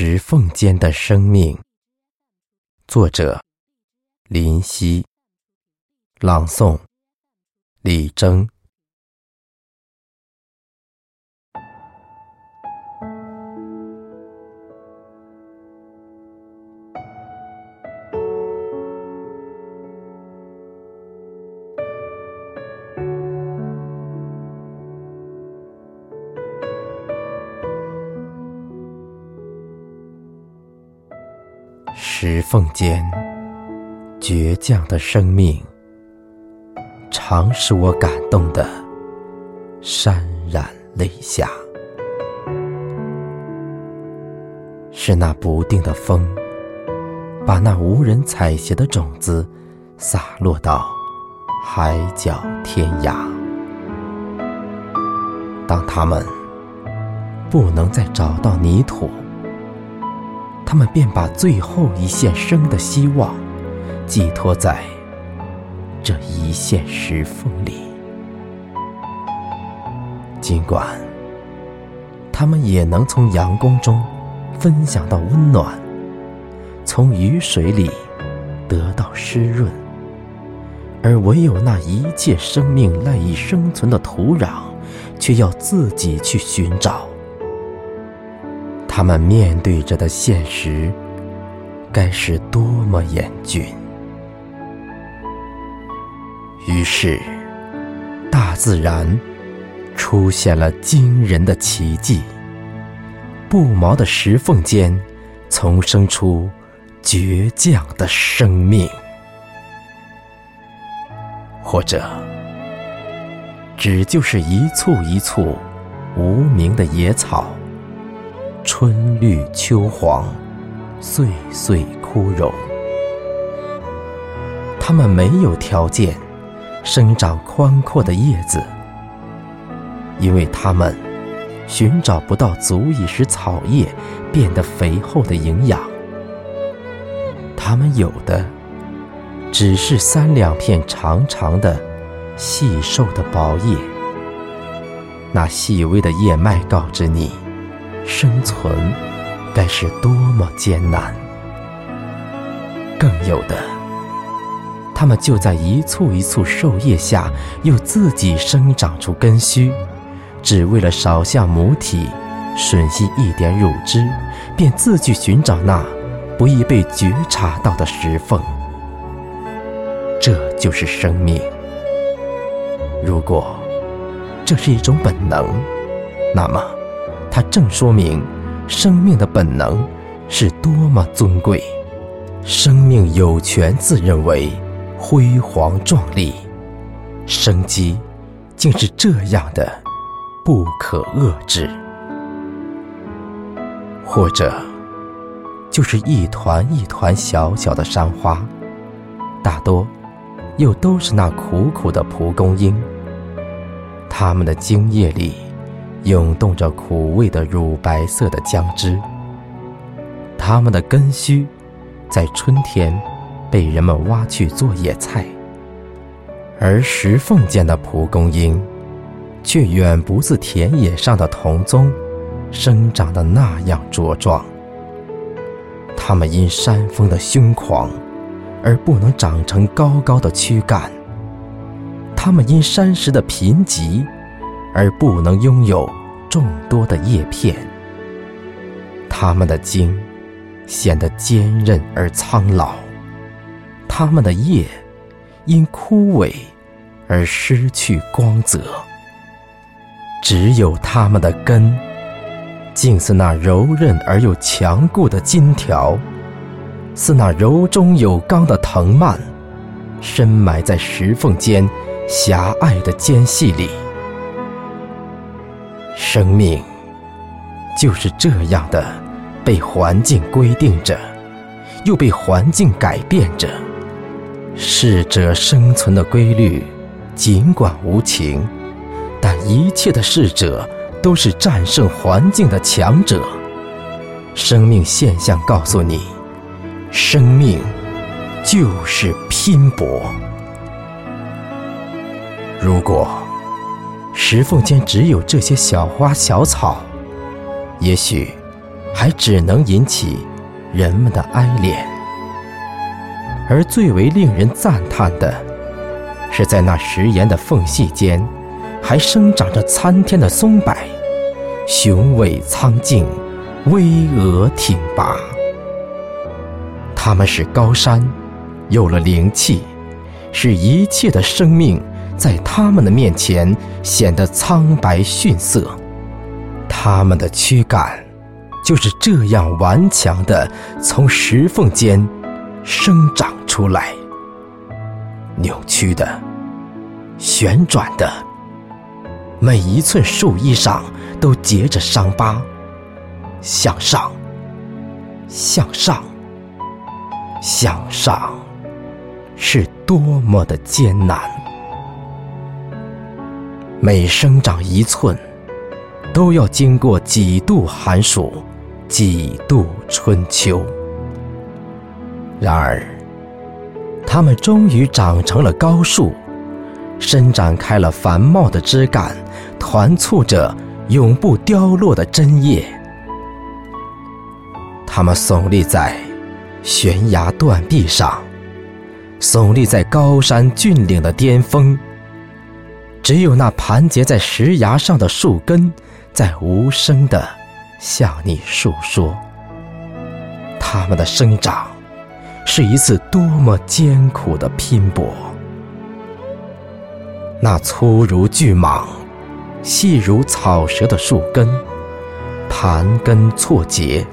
石缝间的生命，作者林夕，朗诵。李征。石缝间，倔强的生命，常使我感动的潸然泪下。是那不定的风，把那无人采撷的种子洒落到海角天涯。当他们不能再找到泥土，他们便把最后一线生的希望寄托在这一线石缝里。尽管他们也能从阳光中分享到温暖，从雨水里得到湿润，而唯有那一切生命赖以生存的土壤，却要自己去寻找。他们面对着的现实，该是多么严峻！于是，大自然出现了惊人的奇迹：不毛的石缝间，丛生出倔强的生命，或者，只就是一簇一簇无名的野草。春绿秋黄，岁岁枯荣。它们没有条件生长宽阔的叶子，因为它们寻找不到足以使草叶变得肥厚的营养。它们有的只是三两片长长的、细瘦的薄叶。那细微的叶脉告知你。生存该是多么艰难！更有的，它们就在一簇一簇树叶下，又自己生长出根须，只为了少向母体吮吸一点乳汁，便自去寻找那不易被觉察到的石缝。这就是生命。如果这是一种本能，那么。它正说明，生命的本能是多么尊贵，生命有权自认为辉煌壮丽，生机竟是这样的不可遏制，或者就是一团一团小小的山花，大多又都是那苦苦的蒲公英，它们的茎叶里。涌动着苦味的乳白色的浆汁，它们的根须在春天被人们挖去做野菜，而石缝间的蒲公英却远不似田野上的桐棕生长的那样茁壮。它们因山峰的凶狂而不能长成高高的躯干，它们因山石的贫瘠。而不能拥有众多的叶片，它们的茎显得坚韧而苍老，它们的叶因枯萎而失去光泽，只有它们的根，竟似那柔韧而又强固的金条，似那柔中有刚的藤蔓，深埋在石缝间狭隘的间隙里。生命就是这样的，被环境规定着，又被环境改变着。适者生存的规律，尽管无情，但一切的适者都是战胜环境的强者。生命现象告诉你，生命就是拼搏。如果。石缝间只有这些小花小草，也许还只能引起人们的哀怜。而最为令人赞叹的，是在那石岩的缝隙间，还生长着参天的松柏，雄伟苍劲，巍峨挺拔。它们使高山有了灵气，使一切的生命在它们的面前显得苍白逊色。它们的躯干就是这样顽强地从石缝间生长出来，扭曲的、旋转的，每一寸树衣上都结着伤疤。向上，向上。向上是多么的艰难，每生长一寸，都要经过几度寒暑，几度春秋。然而，它们终于长成了高树，伸展开了繁茂的枝干，团簇着永不凋落的针叶。它们耸立在。悬崖断壁上，耸立在高山峻岭的巅峰。只有那盘结在石崖上的树根，在无声地向你诉说。它们的生长，是一次多么艰苦的拼搏。那粗如巨蟒、细如草蛇的树根，盘根错节。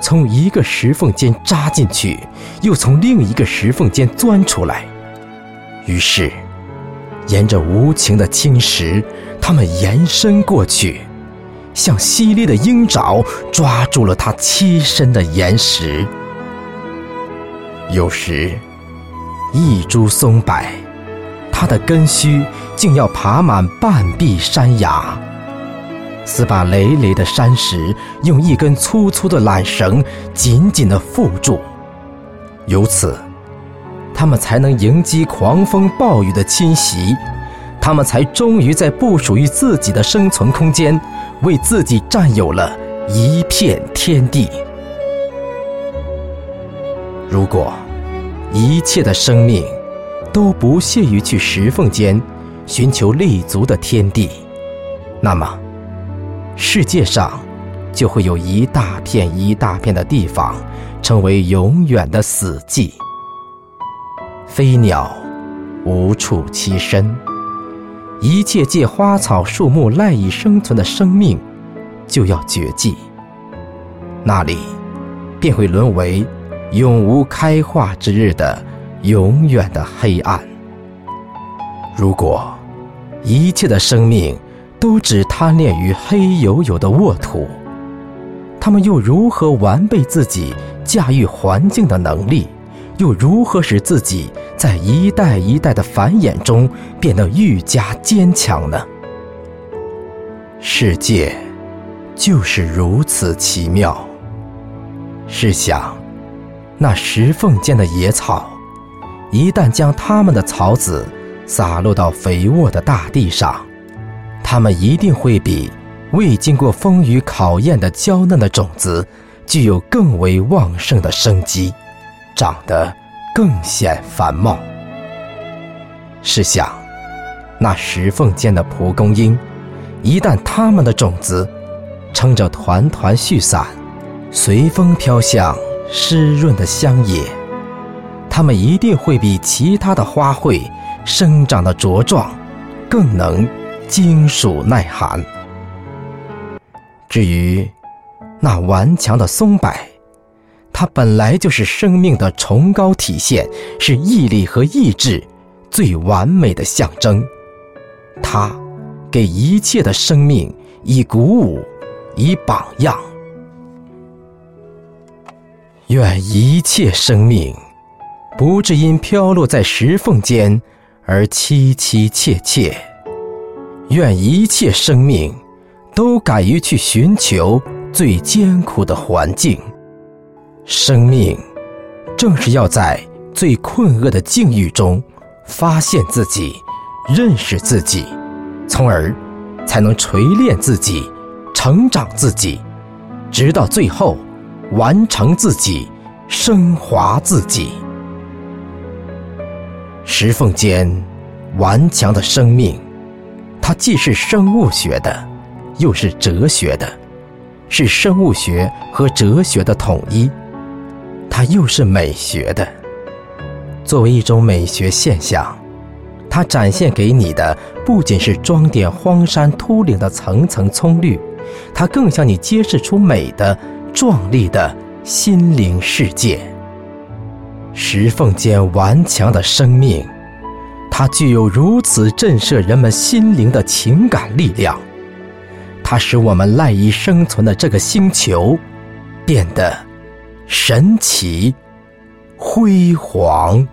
从一个石缝间扎进去，又从另一个石缝间钻出来。于是，沿着无情的青石，它们延伸过去，像犀利的鹰爪抓住了它栖身的岩石。有时，一株松柏，它的根须竟要爬满半壁山崖。似把累累的山石用一根粗粗的缆绳紧紧地缚住，由此，他们才能迎击狂风暴雨的侵袭，他们才终于在不属于自己的生存空间，为自己占有了一片天地。如果一切的生命都不屑于去石缝间寻求立足的天地，那么。世界上就会有一大片一大片的地方成为永远的死寂，飞鸟无处栖身，一切借花草树木赖以生存的生命就要绝迹，那里便会沦为永无开化之日的永远的黑暗。如果一切的生命，都只贪恋于黑黝黝的沃土，他们又如何完备自己驾驭环境的能力？又如何使自己在一代一代的繁衍中变得愈加坚强呢？世界就是如此奇妙。试想，那石缝间的野草，一旦将它们的草籽洒落到肥沃的大地上。它们一定会比未经过风雨考验的娇嫩的种子，具有更为旺盛的生机，长得更显繁茂。试想，那石缝间的蒲公英，一旦它们的种子撑着团团絮伞，随风飘向湿润的乡野，它们一定会比其他的花卉生长的茁壮，更能。金属耐寒。至于那顽强的松柏，它本来就是生命的崇高体现，是毅力和意志最完美的象征。它给一切的生命以鼓舞，以榜样。愿一切生命不致因飘落在石缝间而凄凄切切。愿一切生命都敢于去寻求最艰苦的环境。生命正是要在最困厄的境遇中发现自己、认识自己，从而才能锤炼自己、成长自己，直到最后完成自己，升华自己。石缝间顽强的生命，它既是生物学的，又是哲学的，是生物学和哲学的统一。它又是美学的。作为一种美学现象，它展现给你的不仅是装点荒山秃岭的层层葱绿，它更向你揭示出美的、壮丽的心灵世界。石缝间顽强的生命，它具有如此震慑人们心灵的情感力量，它使我们赖以生存的这个星球变得神奇、辉煌。